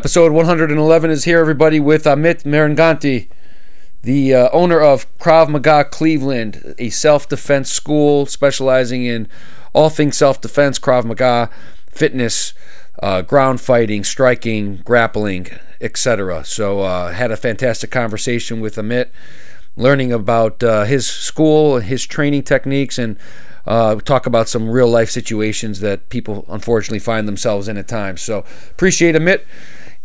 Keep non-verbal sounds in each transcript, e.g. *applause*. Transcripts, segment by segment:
Episode 111 is here, everybody, with Amit Maranganti, the uh, owner of Krav Maga Cleveland, a self defense school specializing in all things self defense, Krav Maga, fitness, uh, ground fighting, striking, grappling, etc. So, uh, had a fantastic conversation with Amit, learning about uh, his school, his training techniques, and uh, talk about some real life situations that people unfortunately find themselves in at times. So, appreciate Amit.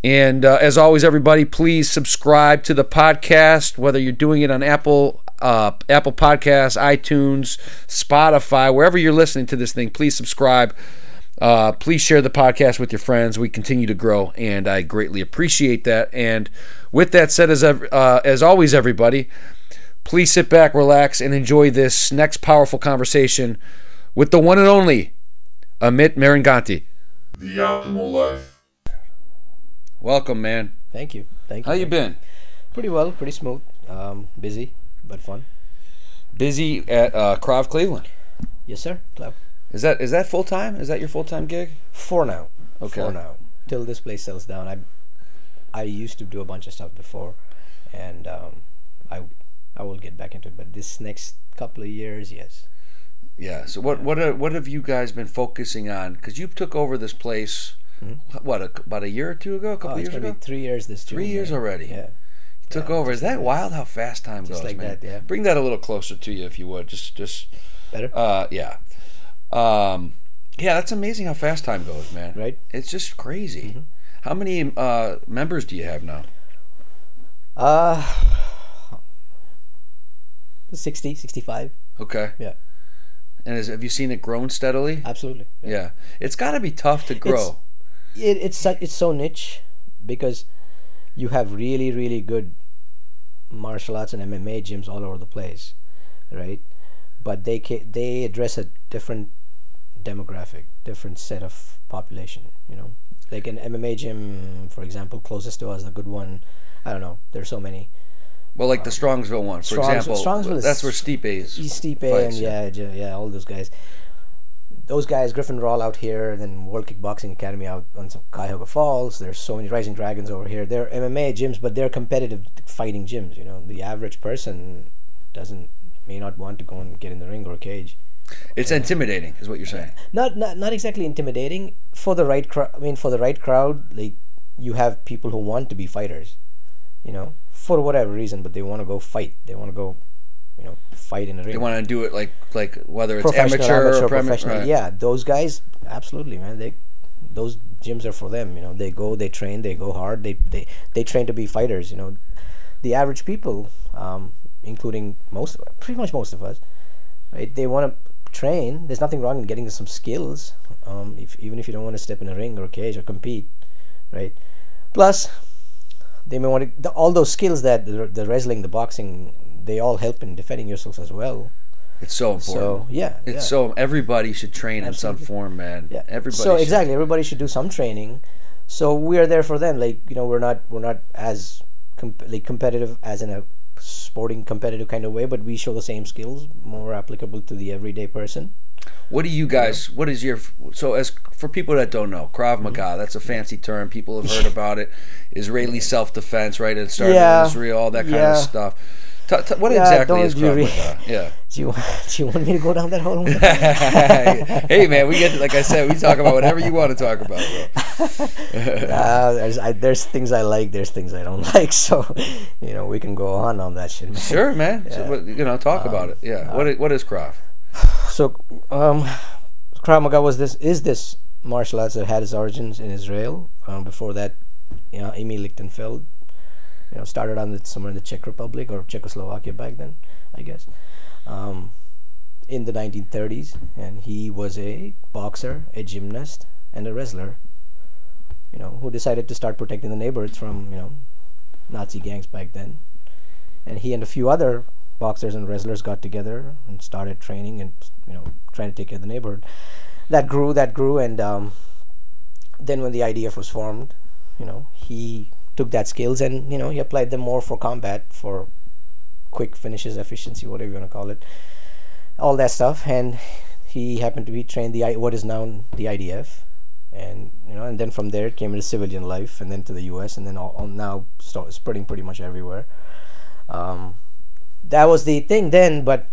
And uh, as always, everybody, please subscribe to the podcast, whether you're doing it on Apple, uh, Apple Podcasts, iTunes, Spotify, wherever you're listening to this thing. Please subscribe. Uh, please share the podcast with your friends. We continue to grow, and I greatly appreciate that. And with that said, as uh, as always, everybody, please sit back, relax, and enjoy this next powerful conversation with the one and only Amit Maranganti. The Optimal Life. Welcome, man. Thank you. Thank you. How you been? Pretty well, pretty smooth. Um, busy, but fun. Busy at uh, Krav Cleveland. Yes, sir. Club. Is that is that full time? Is that your full time gig? For now. Okay. For now. Till this place sells down. I I used to do a bunch of stuff before, and um, I I will get back into it. But this next couple of years, yes. Yeah. So what what are, what have you guys been focusing on? Because you took over this place. What a, about a year or two ago? A couple Oh, years ago. three years this Three years man. already. Yeah. You took Yeah, over. Is that wild? How fast time Just goes, like man. that, yeah. Bring that a little closer to you, if you would. Just just Better. uh yeah. Um yeah, that's amazing how fast time goes, man. Right. It's just crazy. How many uh members do you have now? Uh, 60, 65. Okay. Yeah. And is, have you seen it grown steadily? Absolutely. Yeah. It's got to be tough to grow. It, it's su- it's so niche because you have really really good martial arts and MMA gyms all over the place, right? But they ca- they address a different demographic, different set of population. You know, like an MMA gym, for example, closest to us, the good one. I don't know. There's so many. Well, like the Strongsville one, for Strongs- example. Strongsville is- that's where Stipe is. Stipe and yeah, yeah, all those guys. Those guys, Griffin Rawl out here, and then World Kickboxing Academy out on some Cuyahoga Falls. There's so many Rising Dragons over here. They're MMA gyms, but they're competitive fighting gyms. You know, the average person doesn't may not want to go and get in the ring or a cage. It's intimidating, is what you're saying. Not not not exactly intimidating for the right crowd. I mean, for the right crowd, like you have people who want to be fighters. You know, for whatever reason, but they want to go fight. They want to go, you know, fight in a ring. They want to do it like like whether it's professional, amateur, amateur, or premi- professional. right. Yeah, those guys, absolutely, man. They, those gyms are for them. You know, they go, they train, they go hard. They they they train to be fighters. You know, the average people, um, including most, pretty much most of us, right? They want to train. There's nothing wrong in getting some skills. Um, if even if you don't want to step in a ring or a cage or compete, right? Plus, they may want to the, all those skills that the, the wrestling, the boxing, they all help in defending yourself as well. It's so important. So yeah, it's yeah. so everybody should train in some form, man. Yeah. Everybody. So should. exactly, everybody should do some training. So we are there for them. Like you know, we're not we're not as com- like competitive as in a sporting competitive kind of way, but we show the same skills more applicable to the everyday person. What do you guys? What is your? So as for people that don't know, Krav Mm-hmm. Maga. That's a fancy term. People have heard *laughs* about it. Israeli self defense, right? It started Yeah. in Israel, all that kind Yeah. of stuff. T- t- what Yeah, exactly is Maga? *laughs* Yeah. Do you do you want me to go down that hole? *laughs* hey man, we get to, like I said, we talk about whatever you want to talk about, bro. *laughs* uh, there's I, there's things I like, there's things I don't like. So you know we can go on on that shit. man. Sure, man. So, what- you know, talk about it. Yeah. what i- what is Krav? So, um, Krav Maga was this is this martial arts that had its origins in Israel. Um, before that, you know, Emil Lichtenfeld, you know, started on the, somewhere in the Czech Republic or Czechoslovakia back then, I guess, um, in the 1930s, and he was a boxer, a gymnast, and a wrestler. You know, who decided to start protecting the neighborhoods from you know Nazi gangs back then, and he and a few other boxers and wrestlers got together and started training and you know trying to take care of the neighborhood. That grew, that grew, and um, then when the IDF was formed, you know he took that skills and you know he applied them more for combat, for quick finishes, efficiency, whatever you want to call it, all that stuff. And he happened to be trained the what is now the IDF, and you know, and then from there it came into civilian life, and then to the U.S., and then all, all now start spreading pretty much everywhere. Um, that was the thing then, but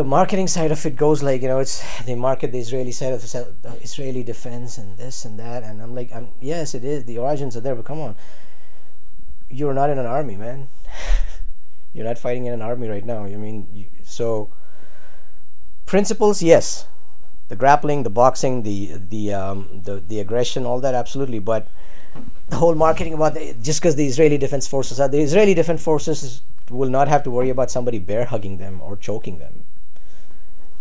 the marketing side of it goes like you know it's they market the Israeli side of the Israeli defense and this and that, and I'm like, I'm yes, it is the origins are there, but come on, you're not in an army, man. *laughs* you're not fighting in an army right now. I mean, you, so principles, yes, the grappling, the boxing, the the um, the the aggression, all that, absolutely. But the whole marketing about the, just because the Israeli defense forces are the Israeli defense forces will not have to worry about somebody bear hugging them or choking them.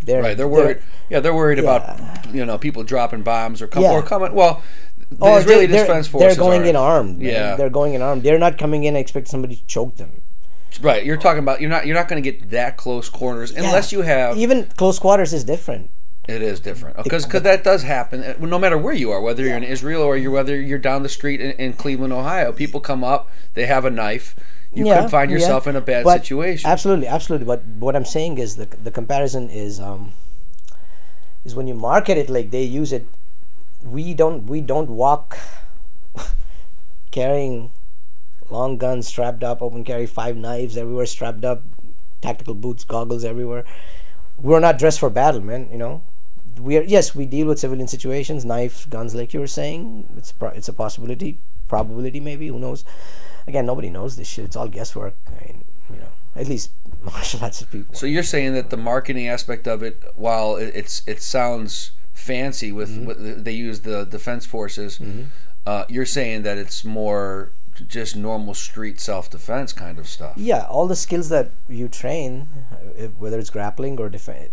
They're, right, they're worried. They're, yeah, they're worried yeah. about you know people dropping bombs or, com- yeah. or coming. Well, the oh, Israeli they're, defense forces. They're going are, in armed. Yeah, they're going in armed. They're not coming in and expect somebody to choke them. Right, you're talking about you're not you're not going to get that close quarters unless you have even close quarters is different. It is different because because that does happen. Uh, no matter where you are, whether you're in Israel or you're whether you're down the street in, in Cleveland, Ohio, people come up, they have a knife. You yeah, could find yourself yeah. in a bad situation. Absolutely, absolutely. But what I'm saying is the the comparison is um is when you market it like they use it. We don't we don't walk *laughs* carrying long guns strapped up, open carry, five knives everywhere strapped up, tactical boots, goggles everywhere. We're not dressed for battle, man. You know, we are yes we deal with civilian situations knives guns like you were saying it's pro- it's a possibility probability maybe who knows again nobody knows this shit it's all guesswork I mean, you know at least *laughs* martial arts people so you're saying that the marketing aspect of it while it, it's it sounds fancy with, mm-hmm. with they use the defense forces mm-hmm. uh, you're saying that it's more just normal street self-defense kind of stuff yeah all the skills that you train whether it's grappling or defense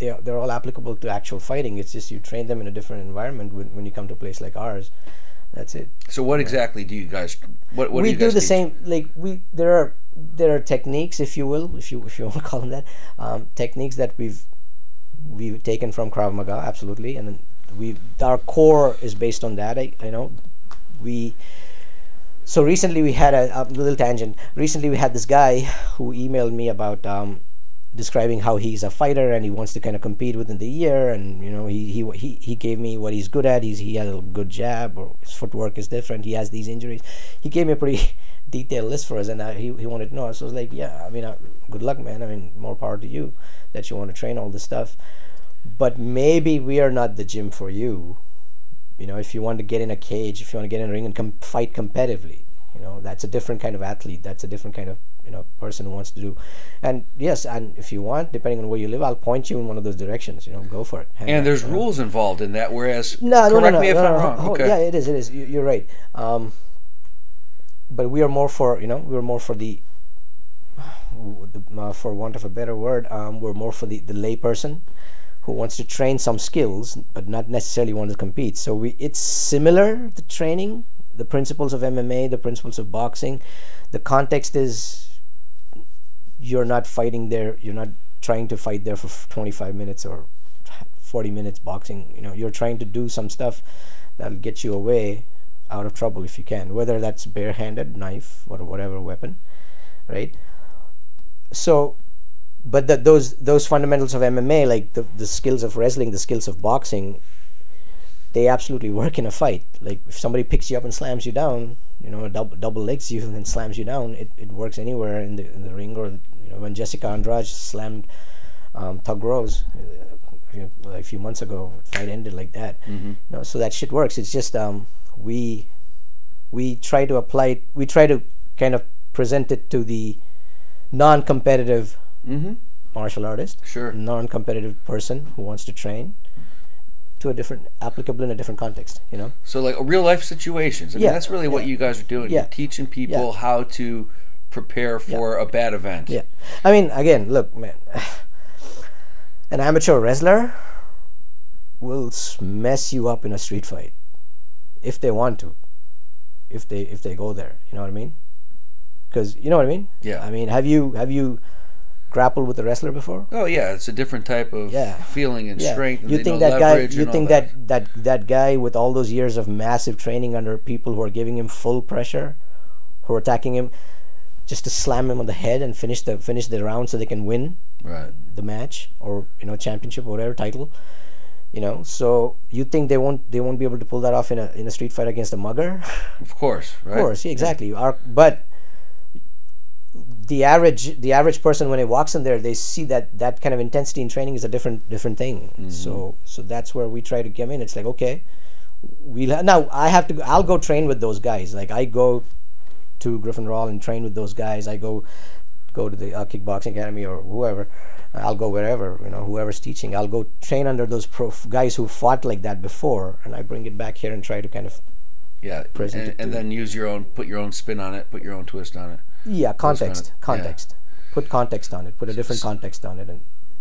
they are, they're all applicable to actual fighting. It's just you train them in a different environment when, when you come to a place like ours. That's it. So what exactly do you guys? What, what we do, do the teach? same. Like we there are there are techniques, if you will, if you if you *laughs* want to call them that, um, techniques that we've we've taken from Krav Maga, absolutely, and we our core is based on that. I, I know we. So recently we had a, a, little tangent. Recently we had this guy who emailed me about um, describing how he's a fighter and he wants to kind of compete within the year and you know he he he, he gave me what he's good at. He's he has a good jab or his footwork is different. He has these injuries. He gave me a pretty *laughs* detailed list for us and I, he, he wanted to know. So I was like yeah I mean uh, good luck man. I mean more power to you that you want to train all this stuff. But maybe we are not the gym for you. You know if you want to get in a cage if you want to get in a ring and fight competitively you know that's a different kind of athlete that's a different kind of you know person who wants to do. And yes and if you want depending on where you live i'll point you in one of those directions you know go for it. And there's rules involved in that whereas no correct no, no, me if no, i'm wrong oh, okay. yeah it is it is. You're right. Um, but we are more for you know we're more for the uh, for want of a better word um, we're more for the the lay person who wants to train some skills but not necessarily want to compete so we it's similar the training the principles of mma the principles of boxing the context is you're not fighting there you're not trying to fight there for 25 minutes or 40 minutes boxing you know you're trying to do some stuff that'll get you away out of trouble if you can whether that's barehanded knife or whatever weapon right? So but the, those those fundamentals of MMA like the, the skills of wrestling the skills of boxing they absolutely work in a fight. Like if somebody picks you up and slams you down you know double double legs you and slams you down it, it works anywhere in the in the ring or you know when Jessica Andrade slammed um, Thug Rose uh, a few months ago fight ended like that. Mm-hmm. you know so that shit works. It's just um we we try to apply it we try to kind of present it to the non-competitive mm-hmm. martial artist sure. non-competitive person who wants to train to a different applicable in a different context you know? So like real life situations I mean, yeah. that's really what you guys are doing. Yeah. You're teaching people yeah. how to prepare for yeah. a bad event. Yeah. I mean again look man *sighs* an amateur wrestler will mess you up in a street fight if they want to if they if they go there you know what i mean? Because you know what i mean? Yeah. I mean have you have you grappled with a wrestler before? Oh yeah, it's a different type of yeah. feeling and yeah. strength. And you think that guy? You think that. that that guy with all those years of massive training under people who are giving him full pressure, who are attacking him, just to slam him on the head and finish the finish the round so they can win right. the match or you know championship or whatever title. You know, so you think they won't they won't be able to pull that off in a in a street fight against a mugger? Of course, right? Of course, yeah, exactly. Our, but the average the average person when he walks in there, they see that that kind of intensity in training is a different different thing. So so that's where we try to come in. It's like okay, we'll now I have to I'll go train with those guys. Like I go to Griffin Rawl and train with those guys. I go go to the uh, kickboxing academy or whoever. I'll go wherever you know whoever's teaching. I'll go train under those pro guys who fought like that before, and I bring it back here and try to kind of Yeah, Present and, it and then use your own, put your own spin on it, put your own twist on it. Yeah context yeah. context put context on it put a different context on it and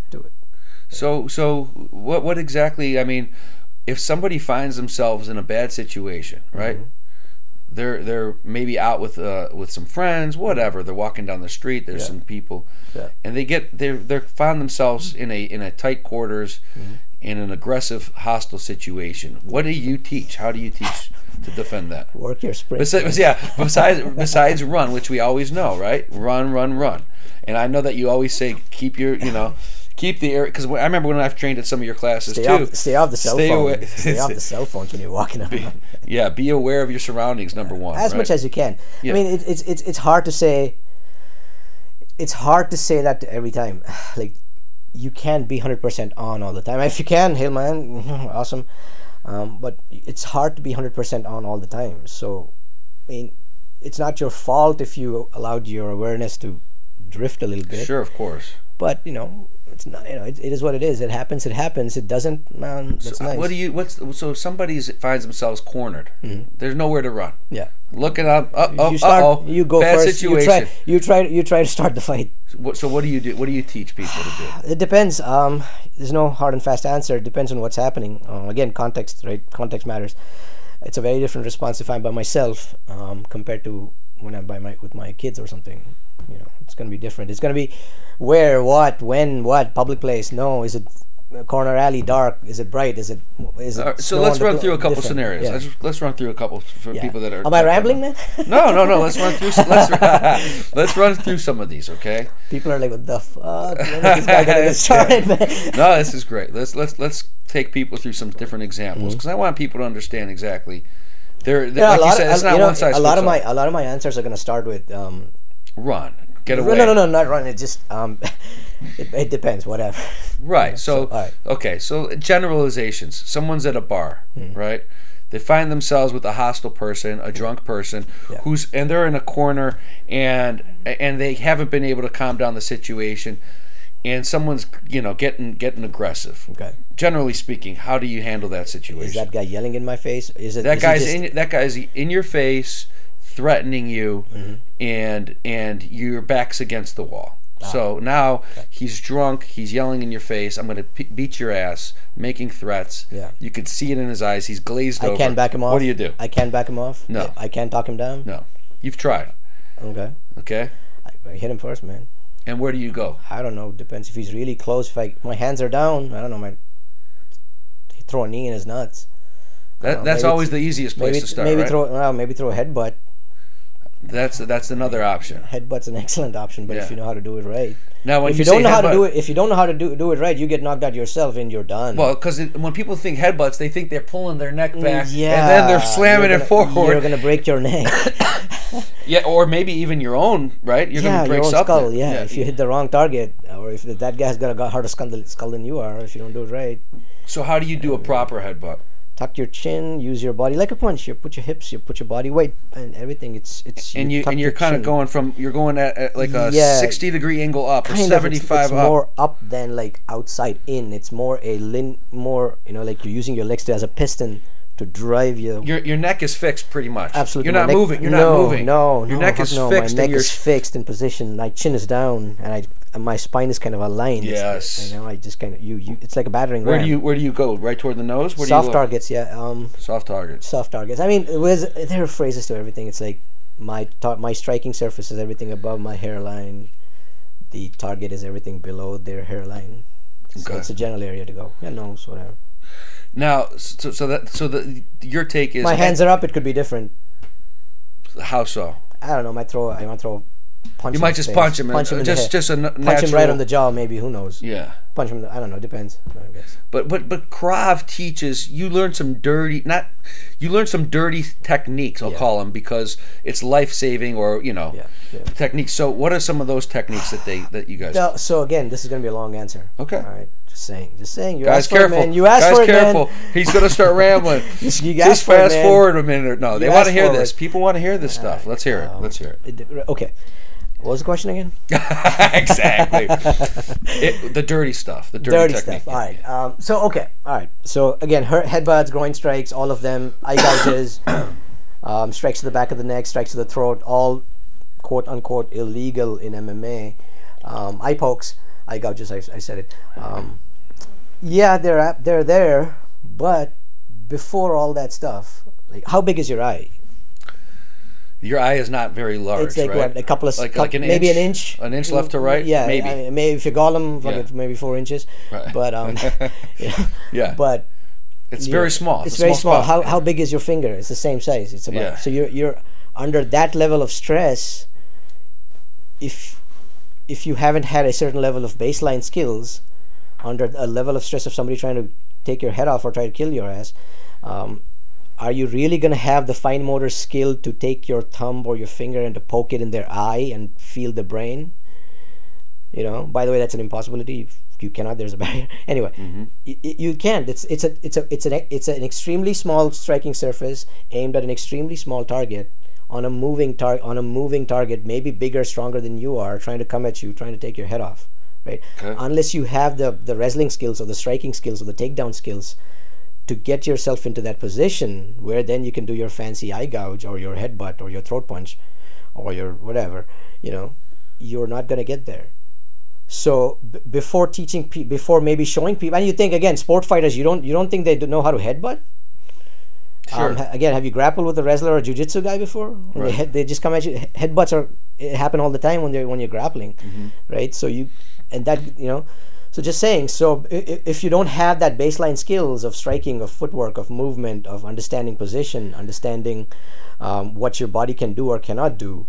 do it So, so what, what exactly? I mean, if somebody finds themselves in a bad situation, right? Mm-hmm. They're they're maybe out with uh, with some friends, whatever. They're walking down the street. There's Yeah. some people, Yeah. and they get they they find themselves in a in a tight quarters, Mm-hmm. in an aggressive, hostile situation. What do you teach? How do you teach to defend that? work your sprint Besides, yeah, besides besides run, which we always know, right? Run, run, run. And I know that you always say keep your, you know, keep the air because I remember when I've trained at some of your classes stay too. off, stay off the cell Stay phone away- stay *laughs* off the cell phones when you're walking around yeah, be aware of your surroundings. Number one, as right? much as you can Yeah. i mean it, it's it's it's hard to say it's hard to say that every time *sighs* like you can't be 100% on all the time if you can hey man *laughs* awesome um, but it's hard to be 100% on all the time so i mean it's not your fault if you allowed your awareness to drift a little bit sure, of course. but you know it's not you know it, it is what it is it happens it happens it doesn't man that's nice What do you? What's so? If somebody finds themselves cornered, there's nowhere to run. yeah Looking up, uh oh, Mm-hmm. you start uh-oh, you go bad first situation. you try you try you try to start the fight What, so what do you do? What do you teach people to do? *sighs* It depends. Um, there's no hard and fast answer. It depends on what's happening. Uh, again, context, right? Context matters. It's a very different response if I'm by myself um, compared to when I'm by my with my kids or something. You know, it's gonna be different. It's gonna be where, what, when, what, public place. No, is it corner alley, dark? Is it bright? Is it? Is it? Right, so let's run through a couple different. scenarios. Yeah. Let's, let's run through a couple for Yeah. people that are. Am I rambling, man? No, no, no. Let's run through. some- Let's *laughs* let's run through some of these, okay? People are like, "What the fuck? *laughs* This guy gonna get started, man?" No, this is great. Let's let's let's take people through some different examples because I want people to understand exactly. They're, like you said, of, it's not know, one size a lot of my a lot of my answers are gonna start with um, run, get away. no, no, no, not run. It just um, *laughs* it, it depends. Whatever. Right. So, all right. okay. So generalizations. Someone's at a bar, Hmm. right? They find themselves with a hostile person, a drunk person, Yeah. who's and they're in a corner and and they haven't been able to calm down the situation, and someone's you know getting getting aggressive. Okay. Generally speaking, how do you handle that situation? Is that guy yelling in my face? Is it that is guy's just- in that guy's in your face, threatening you, Mm-hmm. and and your back's against the wall. Ah. So now he's drunk. He's yelling in your face. I'm gonna p- beat your ass, making threats. Yeah. You could see it in his eyes. He's glazed I over. can't back him off. What do you do? I can't back him off. No. I can't talk him down. No, you've tried. Okay. Okay. I, I hit him first, man. And where do you go? I don't know. Depends if he's really close. If I my hands are down, I don't know. My throw a knee in his nuts. That, know, that's always the easiest place Maybe to start. maybe right? throw well, maybe throw a headbutt. That's that's another option. Headbutt's an excellent option, but if you know how to do it right. Now, when if you, you, don't know how to do it, if you don't know how to do do it right, you get knocked out yourself and you're done. Well, because when people think headbutts, they think they're pulling their neck mm, back, yeah, and then they're slamming you're it gonna- forward. You're gonna break your neck. *laughs* Yeah, or maybe even your own, right? You're yeah, gonna break your own skull. Yeah. if you hit the wrong target, or if that guy's got a harder skull than you are, if you don't do it right, So how do you do a proper headbutt? Tuck your chin, use your body like a punch. You put your hips, you put your body weight, and everything. It's it's. And you tuck and you're your kind of going from you're going at, at like a Yeah. 60 degree angle up, or 75 of. It's, it's up. more up than like outside in. It's more a lin, more you know, like you're using your legs to, as a piston to drive you. Your your neck is fixed pretty much. Absolutely, You're my not neck- moving. You're no, not moving. No, Your no, neck is no, fixed. My neck is fixed in position. My chin is down, and I and my spine is kind of aligned. Yes. you know, I just kind of you you. It's like a battering where ram. do you where do you go? Right toward the nose? Where do soft targets? Yeah. Um, Soft targets. soft targets. I mean, was there are phrases to everything. It's like my tar- my striking surface is everything above my hairline. The target is everything below their hairline. So Okay. it's a general area to go. Yeah, nose, whatever. Now, so so that so the your take is My hands are up. It could be different. How so? I don't know. Might throw. I might throw punch. You might just face, punch him. Punch him in just just a n- natural. punch him right on the jaw. Maybe who knows? Yeah. Punch him. the- I don't know. Depends. I guess. But but but Krav teaches you learn some dirty not you learn some dirty techniques I'll Yeah. call them because it's life saving or you know Yeah, yeah. techniques. So what are some of those techniques that they that you guys? No, so again, this is gonna be a long answer. Okay. All right. Just saying. Just saying. You Guys, asked for careful. it, man. You asked Guys, for it, careful. man. He's gonna start rambling. Just- *laughs* you Just for it, fast forward a minute. or No, they want to hear for this. People want to hear this stuff. Let's hear it. Let's hear it. Okay. What was the question again? *laughs* exactly. *laughs* It, the dirty stuff. The dirty, dirty stuff. All right. Um, so okay. All right. So again, her headbutts, groin strikes, all of them, eye gouges, *coughs* um, strikes to the back of the neck, strikes to the throat, all quote unquote illegal in MMA. Um, eye pokes, eye gouges. I, I said it. Um, yeah, they're they're there, but before all that stuff, like how big is your eye? Your eye is not very large. It's like right? what a couple of like, coup- like an maybe inch, an inch, an inch left to right. Yeah, maybe. I- maybe if you fuck Yeah. it, maybe four inches. Right. But um, *laughs* you know, Yeah. But it's very small. It's, a very small. spot. How, how big is your finger? It's the same size. It's about Yeah. so you're you're under that level of stress. If if you haven't had a certain level of baseline skills, under a level of stress of somebody trying to take your head off or try to kill your ass, um, are you really going to have the fine motor skill to take your thumb or your finger and to poke it in their eye and feel the brain? You know, by the way, that's an impossibility. If You cannot. There's a barrier. *laughs* Anyway, y- y- you can't. It's it's a it's a it's an it's an extremely small striking surface aimed at an extremely small target on a moving tar- on a moving target, maybe bigger, stronger than you are, trying to come at you, trying to take your head off. Right. Okay. Unless you have the the wrestling skills or the striking skills or the takedown skills to get yourself into that position where then you can do your fancy eye gouge or your headbutt or your throat punch or your whatever, you know, you're not going to get there. So b- before teaching, pe- before maybe showing people, and you think again, sport fighters, you don't you don't think they do know how to headbutt? Sure. Um, ha- again, have you grappled with a wrestler or a jujitsu guy before? When they, Right. head, they just come at you. he- Headbutts are it happen all the time when they when you're grappling, Mm-hmm. right? So you and that you know. So just saying. So if you don't have that baseline skills of striking, of footwork, of movement, of understanding position, understanding um, what your body can do or cannot do,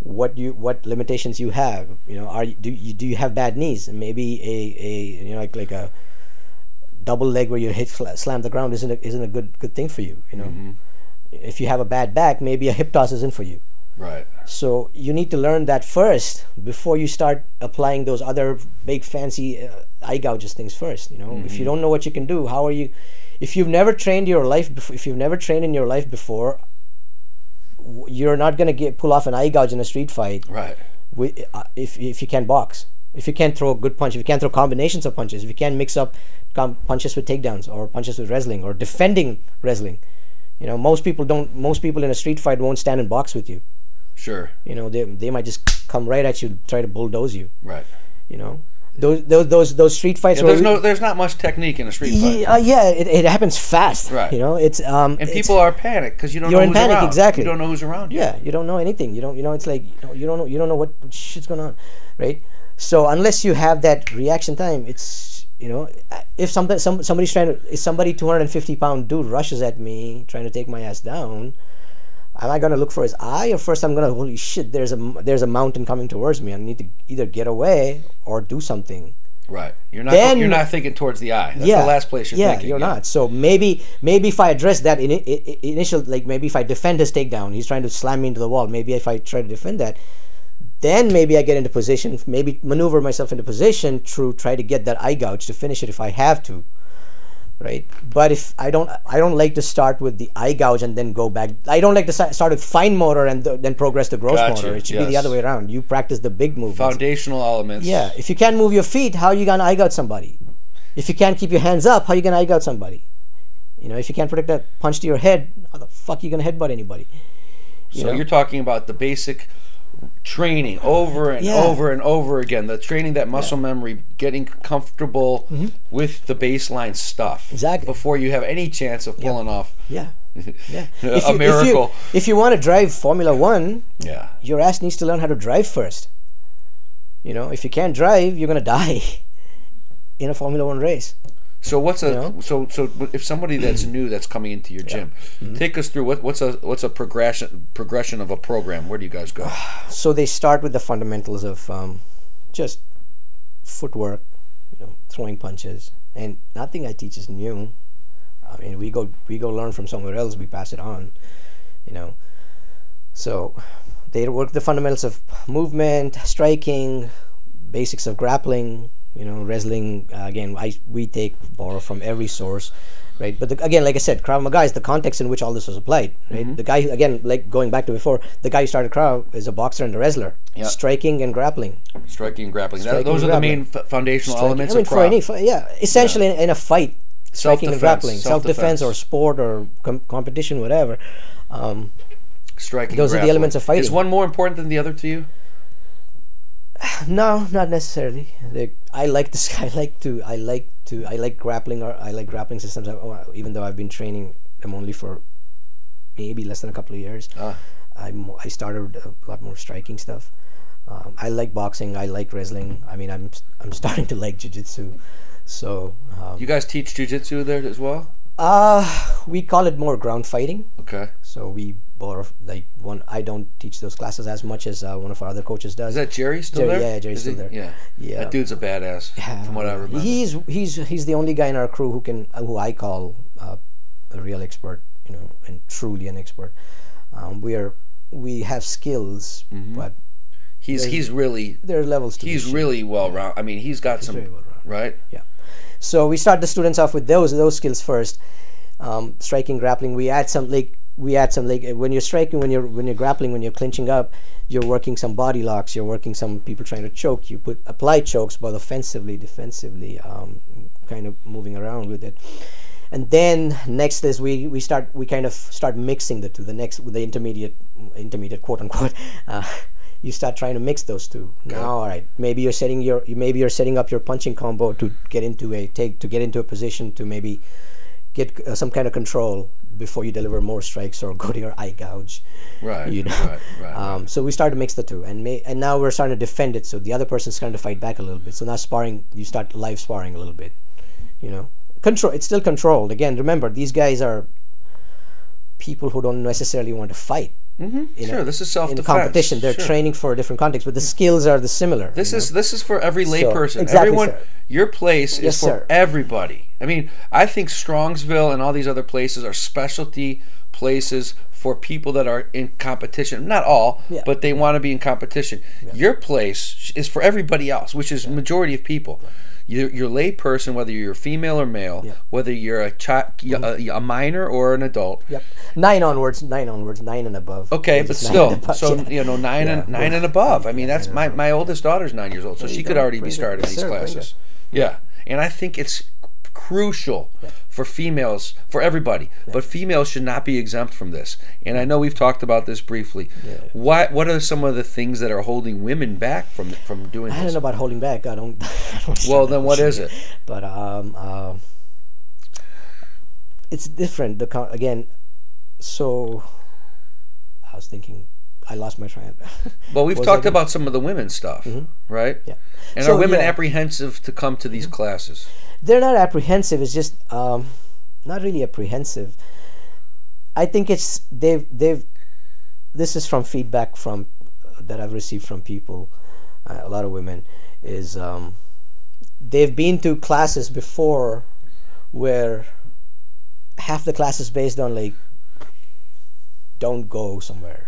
what you what limitations you have, you know, are you, do you do you have bad knees? Maybe a, a you know like like a double leg where you hit sla- slam the ground isn't a, isn't a good good thing for you. You know, if you have a bad back, maybe a hip toss isn't for you. Right. So you need to learn that first before you start applying those other big fancy uh, eye gouges things first. You know, if you don't know what you can do, how are you? If you've never trained your life, before, if you've never trained in your life before, w- you're not gonna get pull off an eye gouge in a street fight Right. wi- uh, if if you can't box, if you can't throw a good punch, if you can't throw combinations of punches, if you can't mix up com- punches with takedowns or punches with wrestling or defending wrestling, you know most people don't. Most people in a street fight won't stand and box with you. Sure. You know they they might just come right at you, try to bulldoze you. Right. You know those those those, those street fights. Yeah, there's no. There's not much technique in a street fight. yeah, uh, yeah it, it happens fast. Right. You know it's um And people are panicked because you don't You're know in panic, around. exactly. You don't know who's around you. Yeah, you don't know anything. You don't. You know, it's like you, know, you don't know. You don't know what shit's going on, right? So unless you have that reaction time, it's you know, if something some somebody's trying to, if somebody 250 pound dude rushes at me trying to take my ass down, am I gonna look for his eye or first I'm gonna holy shit? There's a there's a mountain coming towards me. I need to either get away or do something. Right. You're not. Then- you're not thinking towards the eye. That's yeah, the last place you're yeah, thinking. you're not. So maybe maybe if I address that in, i i initial, like maybe if I defend his takedown, he's trying to slam me into the wall. Maybe if I try to defend that, then maybe I get into position, maybe maneuver myself into position to try to get that eye gouge to finish it if I have to, right? But if I don't, I don't like to start with the eye gouge and then go back. I don't like to start with fine motor and th- then progress to gross Gotcha, motor. It should be the other way around. You practice the big movements. Foundational elements. Yeah, if you can't move your feet, how are you gonna eye gouge somebody? If you can't keep your hands up, how are you gonna eye gouge somebody? You know, if you can't protect that punch to your head, how the fuck are you gonna headbutt anybody? You So know? you're talking about the basic training over and Yeah. over and over again. The training that muscle memory, getting comfortable with the baseline stuff. Mm-hmm. Exactly. Before you have any chance of pulling off Yeah, yeah. *laughs* a If you, miracle. If you, if you want to drive Formula One, yeah. your ass needs to learn how to drive first. You know, if you can't drive, you're gonna die *laughs* in a Formula One race. So what's a You know? so so if somebody that's *clears throat* new that's coming into your gym, Mm-hmm. take us through what what's a what's a progression progression of a program? Where do you guys go? *sighs* so they start with the fundamentals of um, just footwork, you know, throwing punches, and nothing I teach is new. I mean, we go we go learn from somewhere else. We pass it on, you know. So they work the fundamentals of movement, striking, basics of grappling, you know, wrestling. Uh, again, I we take borrow from every source, right? But the, again, like I said, Krav Maga is the context in which all this was applied, right? The guy again, like going back to before, the guy who started Krav is a boxer and a wrestler, Yeah. striking and grappling. Striking and grappling. That- Striking those are and the main f- foundational Striking- elements I mean, of for any, yeah, essentially in, in a fight, striking and Self-defense, grappling, self-defense, or sport or com- competition, whatever. Um, striking. Those are the elements of fighting. Is one more important than the other to you? *sighs* No, not necessarily. They, I like this. *laughs* I like to. I like to. I like grappling. Or I like grappling systems. I- Even though I've been training them only for maybe less than a couple of years, Ah. I'm, I started a lot more striking stuff. Um, I like boxing. I like wrestling. I mean, I'm I'm starting *laughs* to like jujitsu. So, um, You guys teach jujitsu there as well? uh, we call it more ground fighting. Okay. So we borrow like one. I don't teach those classes as much as uh, one of our other coaches does. Is that Jerry still Jerry- there? yeah, Jerry's still there. Yeah. Yeah. That dude's a badass. From what I remember. He's he's he's the only guy in our crew who can who I call uh, a real expert, you know, and truly an expert. Um, we are we have skills, Mm-hmm. but he's he's really there are levels to he's really well round. I mean, he's got some very well-rounded. right. yeah. So we start the students off with those those skills first. Um, striking, grappling. We add some like we add some like when you're striking, when you're when you're grappling, when you're clinching up, you're working some body locks. You're working some people trying to choke. You put apply chokes, but offensively, defensively, um, kind of moving around with it. And then next is we, we start we kind of start mixing the two. The next with the intermediate intermediate quote unquote. *laughs* Uh, you start trying to mix those two. Now, all right, maybe you're setting your maybe you're setting up your punching combo to get into a take to get into a position to maybe get uh, some kind of control before you deliver more strikes or *laughs* go to your eye gouge. Right. You know. Right. Right. Um, so we started to mix the two, and may, and now we're starting to defend it. So the other person's trying to fight back a little bit. So now sparring, you start live sparring a little bit. You know, control. It's still controlled. Again, remember these guys are people who don't necessarily want to fight. Mm-hmm. sure. This is self in defense. competition. They're sure. training for a different context, but the skills are the similar. This is this is for every So, layperson. exactly, Everyone, sir. your place Yes, is for sir. everybody. I mean, I think Strongsville and all these other places are specialty places for people that are in competition. Not all, Yeah. but they want to be in competition. Your place is for everybody else, which is majority of people. You're, you're layperson, whether you're a female or male, Yeah. whether you're a, chi- mm-hmm. a, a minor or an adult. Yep. Nine onwards, nine onwards, nine and above. Okay, but still, above, so yeah. you know, nine and Yeah. nine and above. I mean, that's my my oldest daughter's nine years old, so she could already be Bring it. started in Yes, these classes. Yeah, and I think it's crucial for females, for everybody, but females should not be exempt from this. And I know we've talked about this briefly. What what are some of the things that are holding women back from from doing I don't know about holding back. I don't. *laughs* I don't Well, then what is it? But um, uh, it's different. The again, so I was thinking. I lost my train. Well, *laughs* we've talked I- about some of the women stuff, right? Yeah. And So, are women yeah. apprehensive to come to these classes? they're not apprehensive. It's just um, not really apprehensive. I think it's they've they've. This is from feedback from uh, that I've received from people, uh, a lot of women, is um, they've been to classes before, where half the class is based on like, don't go somewhere,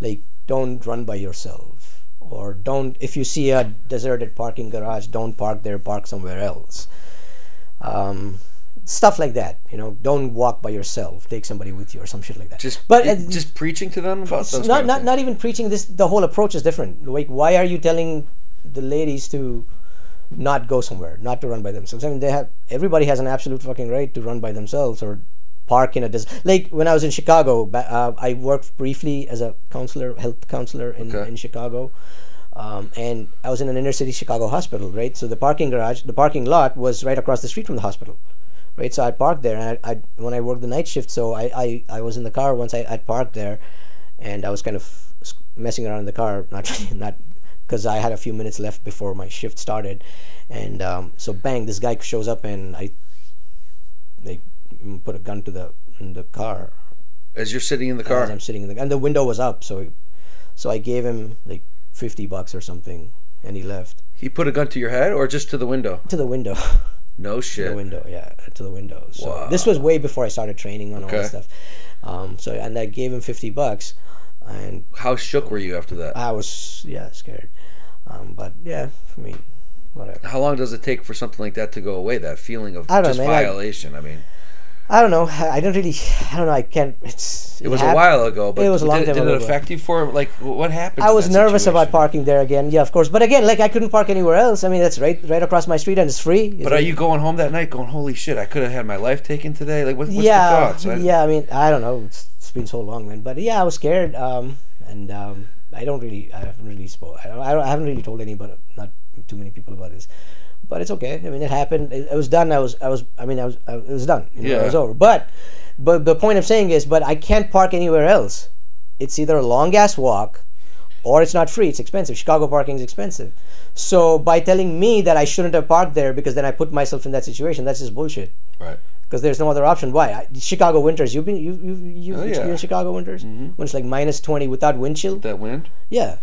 like don't run by yourself, or don't if you see a deserted parking garage, don't park there, park somewhere else. Um, stuff like that, you know. Don't walk by yourself. Take somebody with you or some shit like that. Just but it- uh, just preaching to them about those not not not even preaching this. The whole approach is different. Like, why are you telling the ladies to not go somewhere, not to run by themselves? I mean, they have everybody has an absolute fucking right to run by themselves or park in a des- like when I was in Chicago. Uh, I worked briefly as a counselor, health counselor in Okay. in Chicago. Um, and I was in an inner city Chicago hospital, right? So the parking garage, the parking lot was right across the street from the hospital, right? So I parked there, and I, I when I worked the night shift, so I, I, I was in the car once I, I parked there, and I was kind of messing around in the car, not *laughs* not because I had a few minutes left before my shift started, and um, so bang, this guy shows up and I mm, put a gun to the in the car As you're sitting in the car. as. I'm sitting in the and the window was up, so so I gave him like fifty bucks or something, and he left He put a gun to your head or just to the window? to the window. *laughs* No shit. To the window, yeah, to the window. So Wow. this was way before I started training on all that stuff. Um, so and I gave him fifty bucks, and How shook were you after that? I was yeah scared. Um, but yeah, I mean, whatever. How long does it take for something like that to go away? That feeling of I don't know, just man, I- violation. I mean, I don't know. I don't really. I don't know. I can't. It's. it was a while ago, but it was a long did, time did ago, it affect you for like what happened? I was nervous about parking there again. Yeah, of course. But again, like I couldn't park anywhere else. I mean, that's right, right across my street, and it's free. But are you going home that night going, holy shit, I could have had my life taken today? Like, what, what's yeah, the thoughts? I- yeah. I mean, I don't know. It's, it's been so long, man. But yeah, I was scared. Um, and um, I don't really. I haven't really spoke. I, I, don't, I haven't really told anybody, not too many people about this. But it's okay. I mean, it happened. It, it was done. I was. I was. I mean, I was. I, it was done. You know, Yeah. It was over. But, but the point I'm saying is, but I can't park anywhere else. It's either a long ass walk, or it's not free. It's expensive. Chicago parking is expensive. So by telling me that I shouldn't have parked there because then I put myself in that situation, that's just bullshit Right. because there's no other option. Why? I, Chicago winters. You've been you you you Oh, yeah. experienced Chicago winters mm-hmm. when it's like minus twenty without wind chill. That wind? Yeah,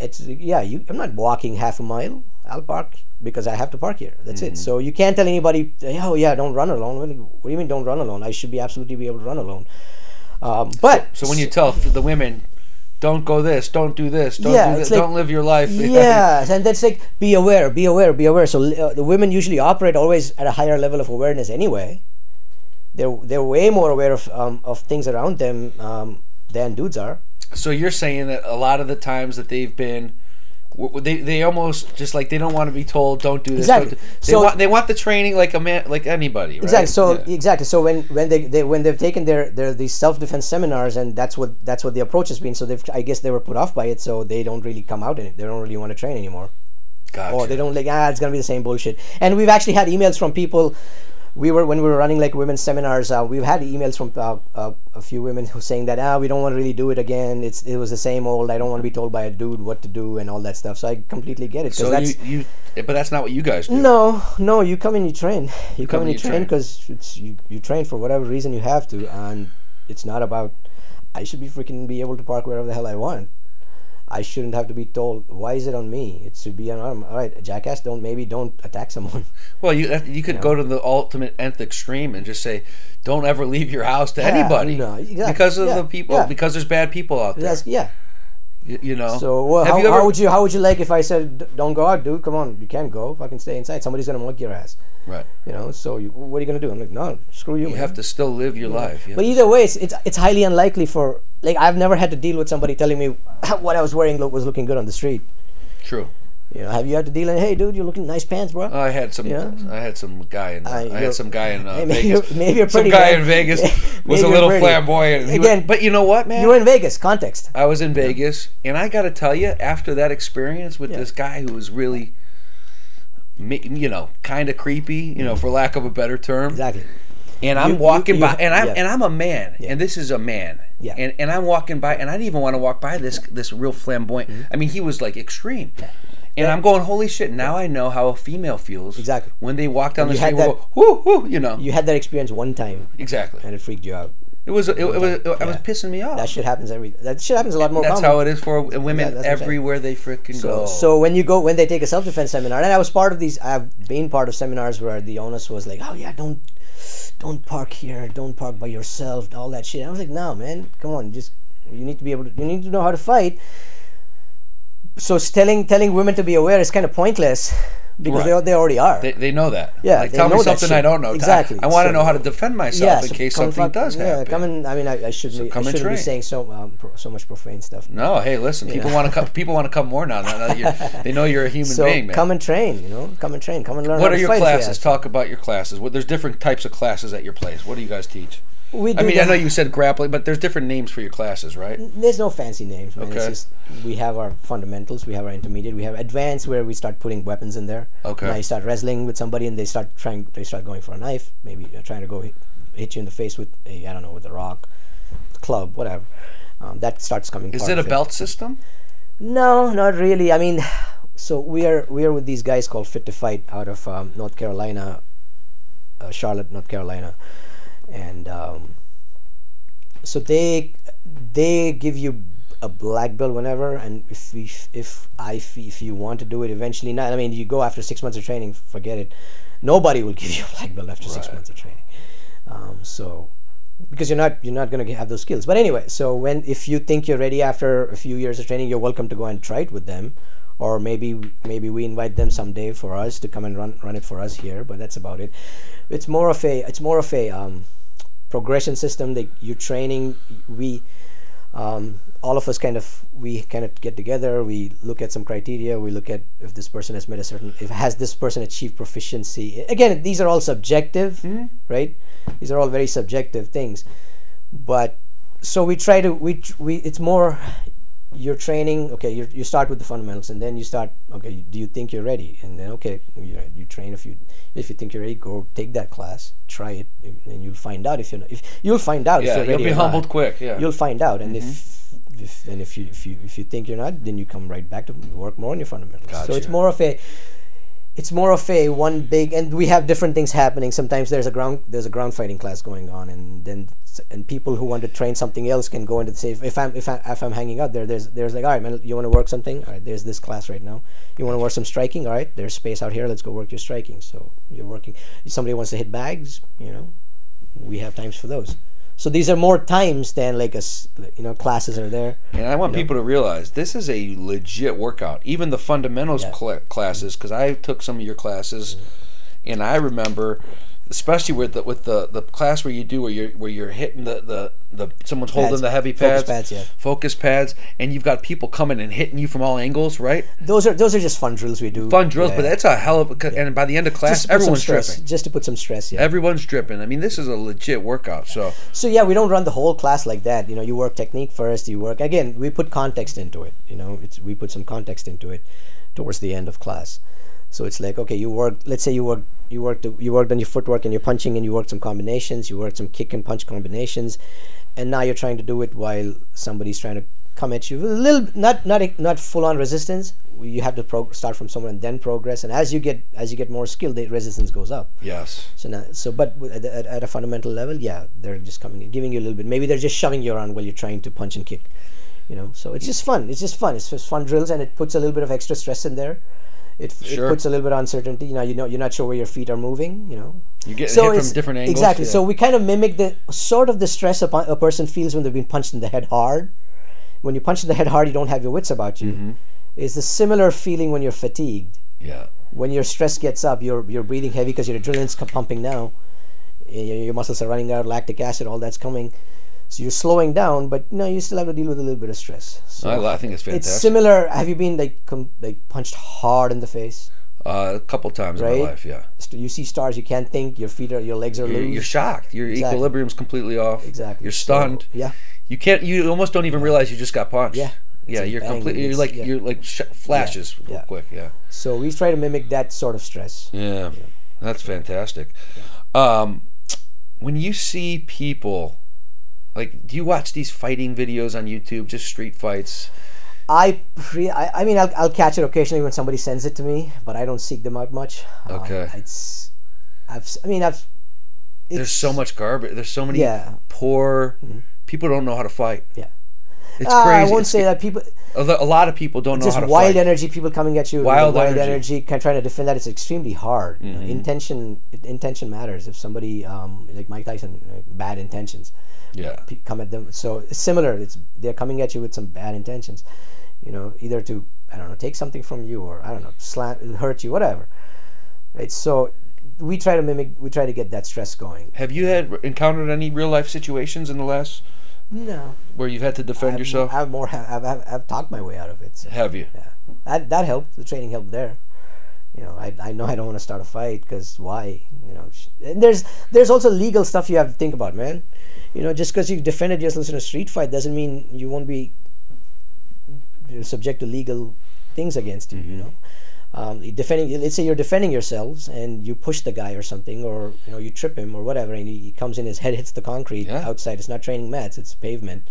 it's yeah. You, I'm not walking half a mile. I'll park because I have to park here. That's Mm-hmm. it. So you can't tell anybody, oh yeah, don't run alone. What do you- what do you mean don't run alone? I should be absolutely be able to run alone. Um, but So when you tell the women, don't go this, don't do this, don't Yeah, do this, like- don't live your life. yeah, and that's like be aware, be aware, be aware. So uh, the women usually operate always at a higher level of awareness anyway. They're they're way more aware of um, of things around them um, than dudes are. So you're saying that a lot of the times that they've been, they, they almost just like they don't want to be told don't do this. Exactly. Don't do, they So- want they want the training like a man like anybody. Right? Exactly. So Yeah. exactly. So when when they, they when they've taken their their these self defense seminars and that's what that's what the approach has been. So they've I guess they were put off by it. So they don't really come out in it. They don't really want to train anymore. Gotcha. or they don't like ah it's gonna be the same bullshit and we've actually had emails from people we were when we were running like women's seminars uh, we've had emails from uh, uh, a few women who saying that ah we don't want to really do it again. It's it was the same old. I don't want to be told by a dude what to do and all that stuff. So i completely get it so that's you, you, but that's not what you guys do. no no you come and you train. You come, come and you you train because it's you, you train for whatever reason you have to and it's not about i should be freaking be able to park wherever the hell i want I shouldn't have to be told. Why is it on me? It should be on. All right, jackass. Don't maybe don't attack someone. *laughs* Well, you you could go to the ultimate nth extreme and just say, don't ever leave your house to Yeah, anybody no, exactly, because of yeah, the people yeah. because there's bad people out there. That's yeah. You, you know. So well, how, ever- how would you how would you like if I said don't go out, dude? Come on, you can't go. Fucking stay inside. Somebody's gonna mug your ass. right. You know. So you, what are you gonna do? I'm like, no, screw you. You man. have to still live your life. You But either way, it's, it's it's highly unlikely for like I've never had to deal with somebody telling me *laughs* what I was wearing look, was looking good on the street. true. You know, have you had to deal in? Hey, dude, you're looking nice pants, bro. I had some. Yeah. I had some guy in. I, had some guy in uh, Hey, *laughs* maybe Vegas. you're- maybe you're some guy man. in Vegas *laughs* was a little pretty. flamboyant. Again, was- but you know what, man? you were in Vegas. Context. I was in Vegas, and I got to tell you, after that experience with Yeah. this guy who was really, you know, kind of creepy, you know, for lack of a better term. Exactly. And I'm you- walking you- by, and I'm yeah. and I'm a man, and this is a man, Yeah. and and I'm walking by, and I didn't even want to walk by this this real flamboyant. Mm-hmm. I mean, he was like extreme. And I'm going, holy shit! Now I know how a female feels Exactly. when they walk down the You street. and Go, whoo, whoo, you know, You had that experience one time, exactly. and it freaked you out. It was, it, it was, it, was pissing me off. That shit happens every. That shit happens a lot more. That's common. how it is for women Yeah, that's what I'm saying. everywhere they freaking So, go. so when you go when they take a self defense seminar, and I was part of these. I've been part of seminars where the onus was like, "Oh yeah, don't, don't park here, don't park by yourself, all that shit." I was like, "No, man, come on, just you need to be able to. You need to know how to fight." So telling telling women to be aware is kind of pointless because Right. they, they already are. They, they know that. Yeah, Like, tell me something I don't know. Exactly. I, want to So- know how to defend myself in so case something does yeah, happen. come in. I mean, I, I shouldn't. be, come I shouldn't be saying so um, pro, so much profane stuff. No, hey, listen. People want to come. People want to come more now. now that you're, *laughs* they know you're a human So being, man. come and train. You know, come and train. Come and learn. what how are to your if you classes? Talk about your classes. What, there's different types of classes at your place. What do you guys teach? We I mean, I know you said grappling, but there's different names for your classes, right? There's no fancy names, man. It's Okay. just we have our fundamentals, we have our intermediate, we have advanced where we start putting weapons in there. Okay. Now you start wrestling with somebody and they start trying, they start going for a knife. Maybe they're trying to go hit, hit you in the face with a, I don't know, with a rock, club, whatever. Um, that starts coming. Is it a belt system? No, not really. I mean, so we are we are with these guys called Fit to Fight out of um, North Carolina, uh, Charlotte, North Carolina, and um, so they they give you a black belt whenever, and if we, if I if you want to do it eventually, not I mean you go after six months of training, forget it. Nobody will *laughs* give you a black belt after six months of training. Um, so because you're not you're not going to have those skills. But anyway, so when if you think you're ready after a few years of training, you're welcome to go and try it with them, or maybe maybe we invite them someday for us to come and run run it for us here. But that's about it. It's more of a it's more of a um, progression system that you're training. We um, all of us kind of we kind of get together we look at some criteria we look at if this person has met a certain if has this person achieved proficiency again these are all subjective right these are all very subjective things but so we try to we we it's more you're training okay you you start with the fundamentals and then you start okay do you think you're ready and then okay you, you train if you if you think you're ready go take that class try it and you'll find out if you're not, if you'll find out if Yeah, you're you'll be or not humbled quick. Yeah. you'll find out and if, mm-hmm. if and if you if you if you think you're not then you come right back to work more on your fundamentals so it's more of a it's more of a one big and we have different things happening. Sometimes there's a ground there's a ground fighting class going on and then and people who want to train something else can go into the safe if i'm if, I, if i'm hanging out there there's there's like all right man you want to work something? All right there's this class right now. You want to work some striking? All right there's space out here. Let's go work your striking. So you're working somebody wants to hit bags you know we have times for those so these are more times than like a you know classes are there And I want people to realize this is a legit workout. Even the fundamentals Yeah. cla classes, because I took some of your classes, mm-hmm. and I remember, especially with the with the, the class where you do where you're where you're hitting the the, the someone's holding Pads. the heavy Focus pads, pads, yeah. focus pads, and you've got people coming and hitting you from all angles, right? those are those are just fun drills we do Fun drills, Yeah. but that's a hell of a. And by the end of class, just to put some everyone's stress, dripping. just to put some stress yeah Everyone's dripping. I mean, this is a legit workout. So So yeah, we don't run the whole class like that. You know, you work technique first. You work again. We put context into it. You know, it's we put some context into it towards the end of class. So it's like okay, you work. Let's say you work. You worked. You worked on your footwork and your punching, and you worked some combinations. You worked some kick and punch combinations, and now you're trying to do it while somebody's trying to come at you a little, not not not full on resistance. You have to prog- start from somewhere and then progress. And as you get as you get more skill, the resistance goes up. yes, So now, so but at, at, at a fundamental level, yeah, they're just coming, giving you a little bit. Maybe they're just shoving you around while you're trying to punch and kick. You know, so it's just fun. It's just fun. It's just fun drills, and it puts a little bit of extra stress in there. It, Sure. it puts a little bit of uncertainty. You know, you know, you're not sure where your feet are moving. You know, you get so hit from different angles. exactly. yeah. So we kind of mimic the sort of the stress a, a person feels when they've been punched in the head hard. When you punch in the head hard, you don't have your wits about you. Mm-hmm. It's the similar feeling when you're fatigued yeah. when your stress gets up, you're you're breathing heavy because your adrenaline's pumping now. Your, your muscles are running out, lactic acid, all that's coming. So you're slowing down, but you know you still have to deal with a little bit of stress. So I, I think it's fantastic. it's similar. Have you been like com- like punched hard in the face? uh, a couple times in Right? my life, yeah. You see stars, you can't think. Your feet are, your legs are You're, loose. you're shocked. Your Exactly. equilibrium's completely off. exactly. You're So, stunned. yeah. You can't. You almost don't even realize you just got punched. Yeah. Yeah. You're bang, completely. You're like. yeah. You're like sh- flashes real yeah. quick. Yeah. So we try to mimic that sort of stress. Yeah. That's fantastic. Um, when you see people, like, do you watch these fighting videos on YouTube? Just street fights. I pre I, I mean I'll, I'll catch it occasionally when somebody sends it to me, but I don't seek them out much. Um, Okay. it's I've I mean I've There's so much garbage. There's so many Yeah. poor people don't know how to fight. Yeah. It's Uh, crazy. I won't It's- say that people a lot of people don't know just how to wild fight. energy people coming at you Wild wild energy. energy, kind of trying to defend that it's extremely hard You know, Mm-hmm. intention intention matters if somebody um, like mike tyson like, bad intentions Yeah. come at them so it's similar it's they're coming at you with some bad intentions you know either to i don't know take something from you or i don't know slam hurt you whatever right so we try to mimic we try to get that stress going Have you had encountered any real life situations in the last no. Where you've had to defend I've, yourself? I've more I've, I've, I've talked my way out of it so. Have you? yeah. That that helped. The training helped there. You know i, I know i don't want to start a fight because why? You know and there's there's also legal stuff you have to think about man. You know just because you defended yourself in a street fight doesn't mean you won't be subject to legal things against you you mm-hmm. know um, defending let's say you're defending yourselves and you push the guy or something or you know you trip him or whatever and he, he comes in his head hits the concrete Yeah. outside it's not training mats it's pavement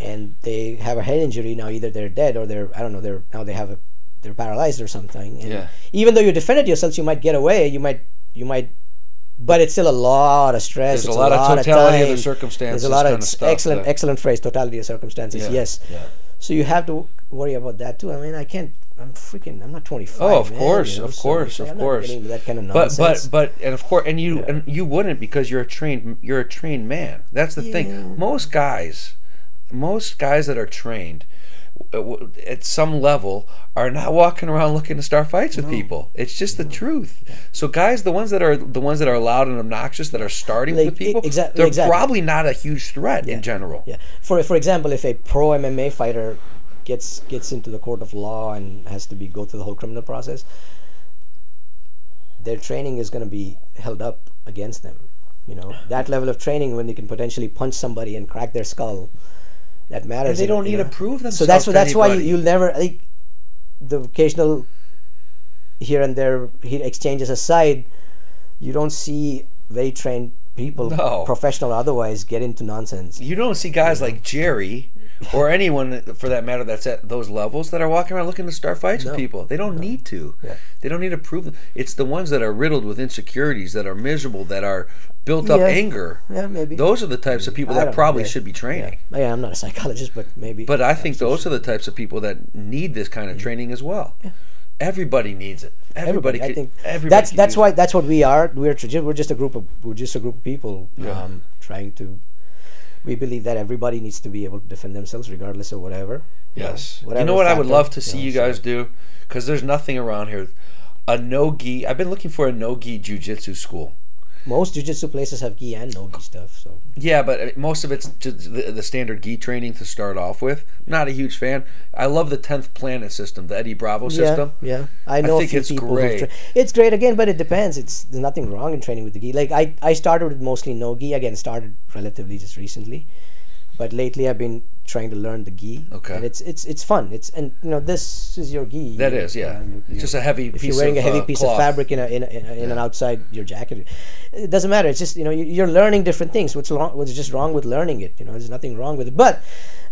and they have a head injury now either they're dead or they're i don't know they're now they have a they're paralyzed or something and Yeah. even though you defended yourselves you might get away you might you might but it's still a lot of stress There's a it's lot of totality of the circumstances there's a lot of kinda stuff, excellent yeah. excellent phrase totality of circumstances yes yeah. so you have to worry about that too i mean i can't i'm freaking i'm not 25 Oh, of man, course, you know, of so course, of course. that kind of nonsense but but but and of course, and you and you wouldn't because you're a trained you're a trained man. That's the thing. Most guys, most guys that are trained uh, at some level are not walking around looking to start fights with people. It's just the truth. So guys, the ones that are the ones that are loud and obnoxious that are starting Like, with people, e- exact- they're exactly. probably not a huge threat in general. Yeah. For for example, if a pro MMA fighter gets gets into the court of law and has to be go through the whole criminal process, their training is going to be held up against them. You know that level of training when they can potentially punch somebody and crack their skull, that matters. And they don't you need to prove themselves. So that's that's why you, you'll never like the occasional here and there exchanges aside, you don't see very trained people, No. professional or otherwise, get into nonsense. You don't see guys like Jerry *laughs* or anyone for that matter that's at those levels that are walking around looking to start fights with people. They don't need to. Yeah. They don't need to prove them. It's the ones that are riddled with insecurities, that are miserable, that are built up Yeah. anger. Yeah, maybe. Those are the types of people that probably yeah. should be training. Yeah. I'm not a psychologist, but maybe. But I think those are the types of people that need this kind of training as well. Everybody needs it. Everybody, everybody, I think everybody that's that's why that's what we are. We're we're just a group of we're just a group of people um, trying to. We believe that everybody needs to be able to defend themselves, regardless of whatever. Yes. You whatever know what I would love to you see know, you so- guys do? Because there's nothing around here. A no gi. I've been looking for a no gi jujitsu school. Most jujitsu places have gi and no gi stuff. So Yeah, but most of it's just the, the standard gi training to start off with. Not a huge fan. I love the tenth planet system, the Eddie Bravo system. Yeah, yeah. I know I think it's people great. tra- it's great again, but it depends. It's there's nothing wrong in training with the gi. Like I, I started with mostly no gi. Again, started relatively just recently, but lately I've been trying to learn the gi. Okay. And it's it's it's fun. It's and you know this is your gi. That is, yeah. you- It's you- just a heavy if piece you're wearing of, a heavy uh, piece cloth. of fabric in a in, a, in, a, in an outside your jacket, it doesn't matter. It's just you know you- you're learning different things. What's wrong? What's just wrong with learning it? You know, there's nothing wrong with it. But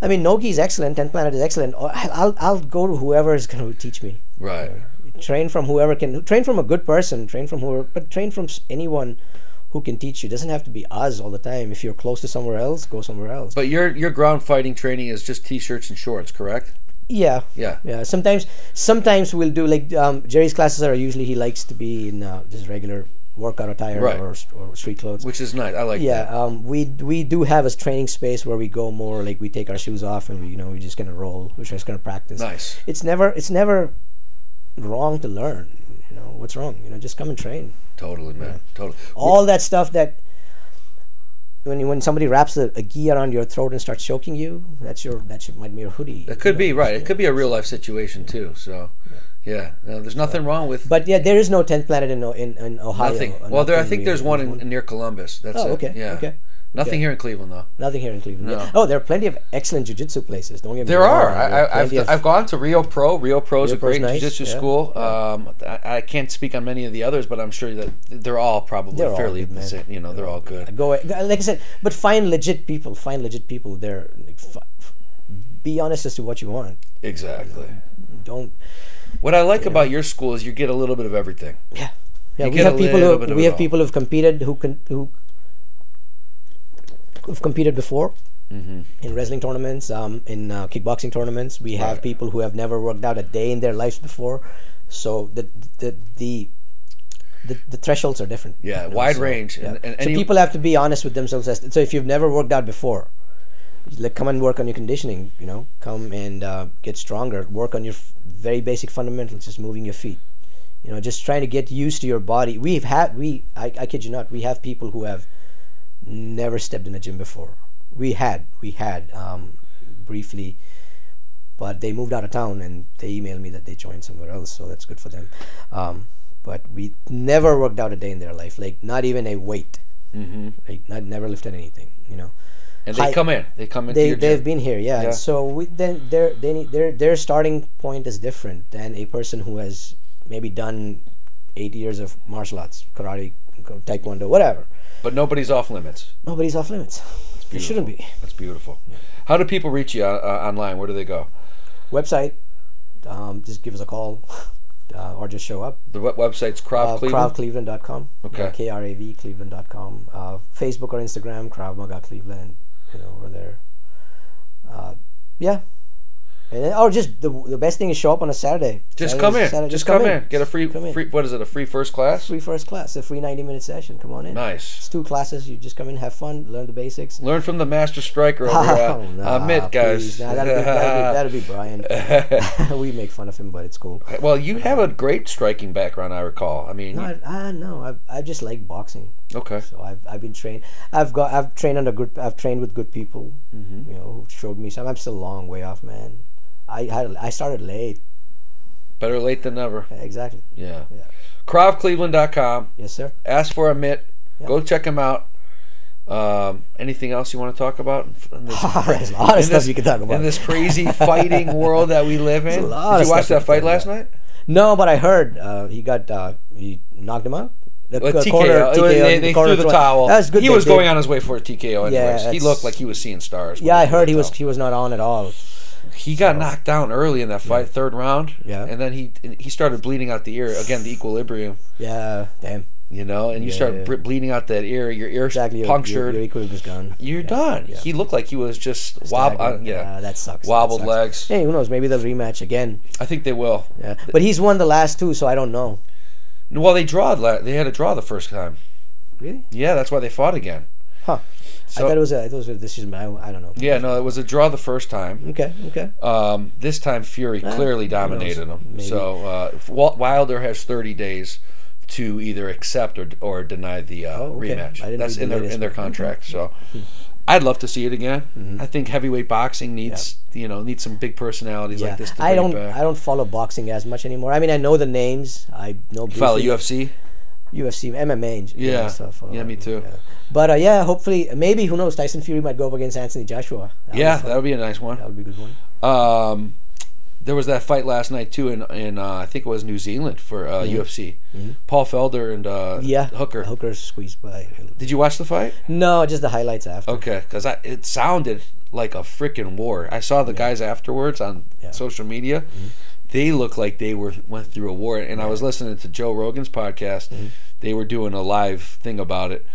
I mean, Nogi is excellent. Ten Planet is excellent. I'll I'll go to whoever is going to teach me Right. train from whoever can train from a good person train from whoever but train from anyone who can teach you doesn't have to be us all the time if you're close to somewhere else go somewhere else But your your ground fighting training is just t-shirts and shorts, correct? yeah Yeah. yeah sometimes sometimes we'll do like um, jerry's classes are usually he likes to be in uh, just regular workout attire Right. or, or street clothes Which is nice. I like yeah that. um, we we do have a training space where we go more like we take our shoes off and we you know we're just gonna roll we're just gonna practice Nice. it's never it's never wrong to learn you know what's wrong you know just come and train Totally, man. Totally. all that stuff that when when somebody wraps a, a gi around your throat and starts choking you, that's your that might be your hoodie. It could be right. It could be a real life situation too. So, yeah, no, there's nothing wrong with But yeah, there is no tenth planet in in, in Ohio. nothing. Well, there I think there's one in, near Columbus. That's Oh, it. okay, Yeah. okay. Nothing Okay. here in Cleveland though. Nothing here in Cleveland. No. Oh, there are plenty of excellent jujitsu places. Don't get me There wrong. are. There I, I, I've, of- I've gone to Rio Pro. Rio Pro is a Rio Pro's great nice, jiu-jitsu yeah, school. Um, I, I can't speak on many of the others, but I'm sure that they're all probably They're all fairly, good, man. you know, they're all good. go like I said, but find legit people. Find legit people. There, like, f- f- be honest as to what you want. Exactly. Don't. What I like about your school is you get a little bit of everything. Yeah. Yeah, You we have people who we have people who've competed who can who who've competed before Mm-hmm. in wrestling tournaments, um, in uh, kickboxing tournaments. We have people who have never worked out a day in their lives before, so the the the the, the thresholds are different. Yeah, you know, wide so, range. yeah. And, and so people have to be honest with themselves. As, so if you've never worked out before, like come and work on your conditioning. You know, come and uh, get stronger. Work on your f- very basic fundamentals, just moving your feet. You know, just trying to get used to your body. We've had we I, I kid you not, we have people who have never stepped in a gym before. We had we had um, briefly, but they moved out of town and they emailed me that they joined somewhere else. So that's good for them. Um, but we never worked out a day in their life, like not even a weight. Mm-hmm. Like not never lifted anything. You know and they come in. They come in. They they've gym. been here, yeah. Yeah. So we then their they need, their their starting point is different than a person who has maybe done eight years of martial arts, karate, taekwondo, whatever. but nobody's off limits. Nobody's off limits. It shouldn't be. That's beautiful. How do people reach you uh, uh, online? Where do they go? Website, um, just give us a call *laughs* uh, or just show up. The web- website's Krav Uh, Cleveland. KravCleveland.com. Okay. K R A V Cleveland.com. Uh, Facebook or Instagram, Krav Maga Cleveland. You know, we're there. Uh, yeah. And then, or just the, the best thing is show up on a Saturday. Just come in. Saturday- just come in. Get a free, Come in. free. What is it? A free first class? Free first class, a free 90 minute session. Come on in. Nice. It's two classes. You just come in, have fun, learn the basics. Learn from the master striker over here. *laughs* Oh, nah, uh, Mitt, guys. Nah, that'd, be, that'd, be, that'd be Brian. *laughs* *laughs* we make fun of him, but it's cool. well, you have a great striking background, I recall. I mean, No, I, I know. I, I just like boxing. Okay. So I've, I've been trained. I've got I've trained under good. I've trained with good people. Mm-hmm. You know, who showed me some. I'm still a long way off, man. I had I started late. Better late than never. Exactly. Yeah. Yeah. KravCleveland.com. Yes, sir. Ask for Amit. Yep. Go check him out. Um, anything else you want to talk about? in this- *laughs* There's a lot of stuff this- you can talk about. in this crazy *laughs* fighting world that we live in. Did you watch that fight last night? No, but I heard uh, he got uh, he knocked him out. The Well, TKO. corner- TKO, they they corner threw the towel. That's good. He was did. going on his way for a TKO anyways. he looked like he was seeing stars. Yeah, I heard he was towel. he was not on at all. He got knocked down early in that fight, third round. Yeah. And then he he started bleeding out the ear again. The equilibrium, Yeah, damn. you know, and you start Yeah. bleeding out that ear. Your ear Exactly. punctured. Your, your equilibrium's gone. You're Yeah, done. yeah. He looked like he was just wob- uh, yeah, that sucks. That wobbled sucks. legs. Hey, who knows? Maybe they'll rematch again. I think they will. Yeah, but he's won the last two, so I don't know. Well, they drawed. They had a draw the first time. Really? Yeah, that's why they fought again. Huh. So- I thought it was a, I thought it was a decision. I, I don't know. Yeah, no, it was a draw the first time. Okay. Okay. Um, this time Fury clearly dominated him. Maybe. So uh, Wilder has 30 days to either accept or, or deny the uh, Oh, okay. rematch. That's in their in their contract. So I'd love to see it again. I think heavyweight boxing needs you know needs some big personalities Yeah. like this. To I don't. back. I don't follow boxing as much anymore. I mean, I know the names. I know. follow UFC. UFC, MMA, and Yeah. stuff. Yeah, me too. But uh, yeah, hopefully, maybe who knows? Tyson Fury might go up against Anthony Joshua. That Yeah, that would be a nice one. that would be a good one. Um, there was that fight last night too in in uh, I think it was New Zealand for uh, UFC. Paul Felder and uh, Mm-hmm. Yeah, Hooker. Hooker squeezed by. Did you watch the fight? No, just the highlights after. Okay, because it sounded like a freaking war. I saw the guys afterwards on Yeah. social media. They looked like they were went through a war, and I was listening to Joe Rogan's podcast. They were doing a live thing about it.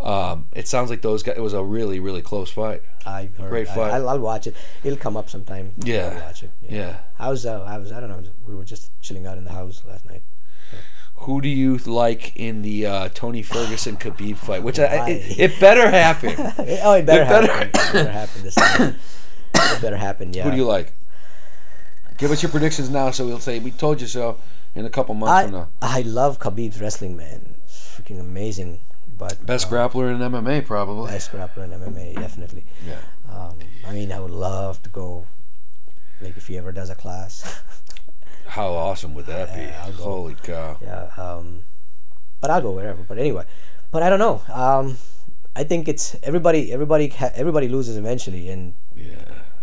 Um, it sounds like those guys. It was a really, really close fight. I heard, Great I, fight. I'll, I'll watch it. It'll come up sometime. Yeah. I'll watch it. Yeah. I was. Uh, I was. I don't know. We were just chilling out in the house last night. Who do you like in the uh, Tony Ferguson *sighs* Khabib fight? Which I, it, it better happen. *laughs* oh, it better It better- happen. it better happen this time. *coughs* It better happen. Yeah. Who do you like? Give us your predictions now, so we'll say we told you so in a couple months from I now. I love Khabib's wrestling, man. Freaking amazing. But Best uh, grappler in MMA, probably. best grappler in MMA, definitely. Yeah. Um, I mean, I would love to go. Like if he ever does a class. *laughs* How awesome would that be? Go. Holy cow! yeah. Um, but I'll go wherever. But anyway, but I don't know. Um, I think it's everybody. Everybody. Everybody loses eventually, and Yeah,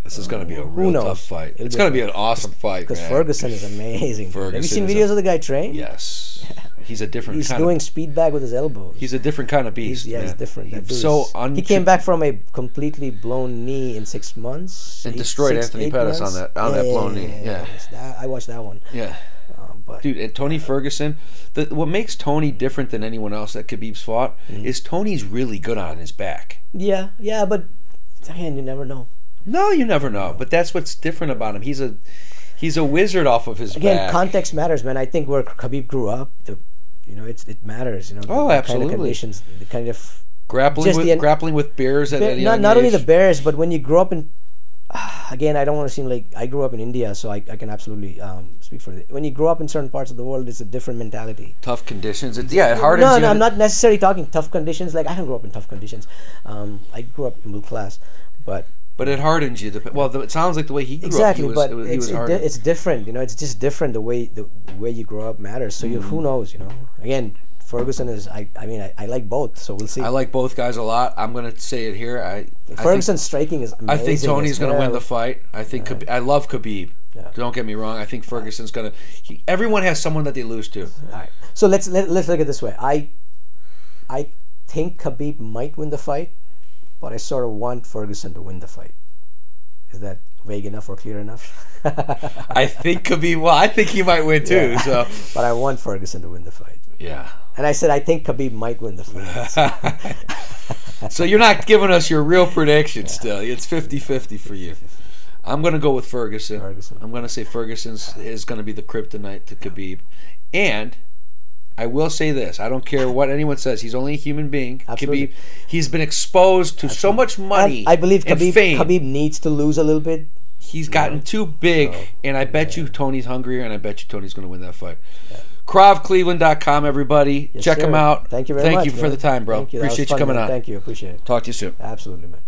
this is going to be a real tough fight. It'll It's going to be an awesome fight, because. Ferguson is amazing. Have you seen videos a- of the guy train? Yes, *laughs* he's a different He's doing of. speed bag with his elbows. He's a different kind of beast. He's, yeah, he's different. He's so un- he came back from a completely blown knee in six months And eight- destroyed six, Anthony Pettis on that- on that blown knee, yeah. that- I watched that one. Yeah, Um, but dude. And Tony Ferguson. The, what makes Tony different than anyone else that Khabib's fought Mm-hmm. is Tony's really good on his back. yeah, yeah, but again, you never know. No, you never know. But that's what's different about him. He's a he's a wizard off of his Again, back. context matters, man. I think where Khabib grew up, the you know, it's it matters. You know, the, Oh, the absolutely. kind of conditions, the kind of grappling with the- grappling with bears at, at a not not only the bears, but when you grow up in *sighs* again, I don't want to seem like I grew up in India, so I, I can absolutely um, speak for it. When you grow up in certain parts of the world, it's a different mentality. tough conditions. It, yeah, it hardens no, no, I'm not necessarily talking tough conditions. Like I didn't grow up in tough conditions. Um, I grew up in middle class, but But it hardens you. Well, the, it sounds like the way he grew exactly. up, was, but it was, he it's, it it's different. You know, it's just different. The way the, way you grow up matters. So Mm-hmm. who knows? You know, again, Ferguson is. I, I mean, I, I like both. So we'll see. I like both guys a lot. I'm gonna say it here. I Ferguson's striking is amazing. I think Tony's gonna win the fight. I think Khabib, I love Khabib. Yeah. Don't get me wrong. I think Ferguson's gonna. He, everyone has someone that they lose to. All right. So let's let, let's look at it this way. I I think Khabib might win the fight, but I sort of want Ferguson to win the fight. Is that vague enough or clear enough? *laughs* I think Khabib. Well, I think he might win too. Yeah. So *laughs* but I want Ferguson to win the fight. yeah. And I said I think Khabib might win the fight. *laughs* So you're not giving us your real prediction still. It's 50-50 for you. I'm going to go with Ferguson. Ferguson. I'm going to say Ferguson's is going to be the kryptonite to Khabib. And I will say this. I don't care what anyone says. He's only a human being. Absolutely. Khabib, he's been exposed to so much money And I believe Khabib. Khabib needs to lose a little bit. He's gotten too big, and I bet you Tony's hungrier, and I bet you Tony's going to win that fight. KravCleveland.com, everybody. Yes, Check sir. him out. Thank you very Thank much. Thank you for the time, bro. Thank you. Appreciate you fun, coming man. on. Thank you. Appreciate it. Talk to you soon. Absolutely, man.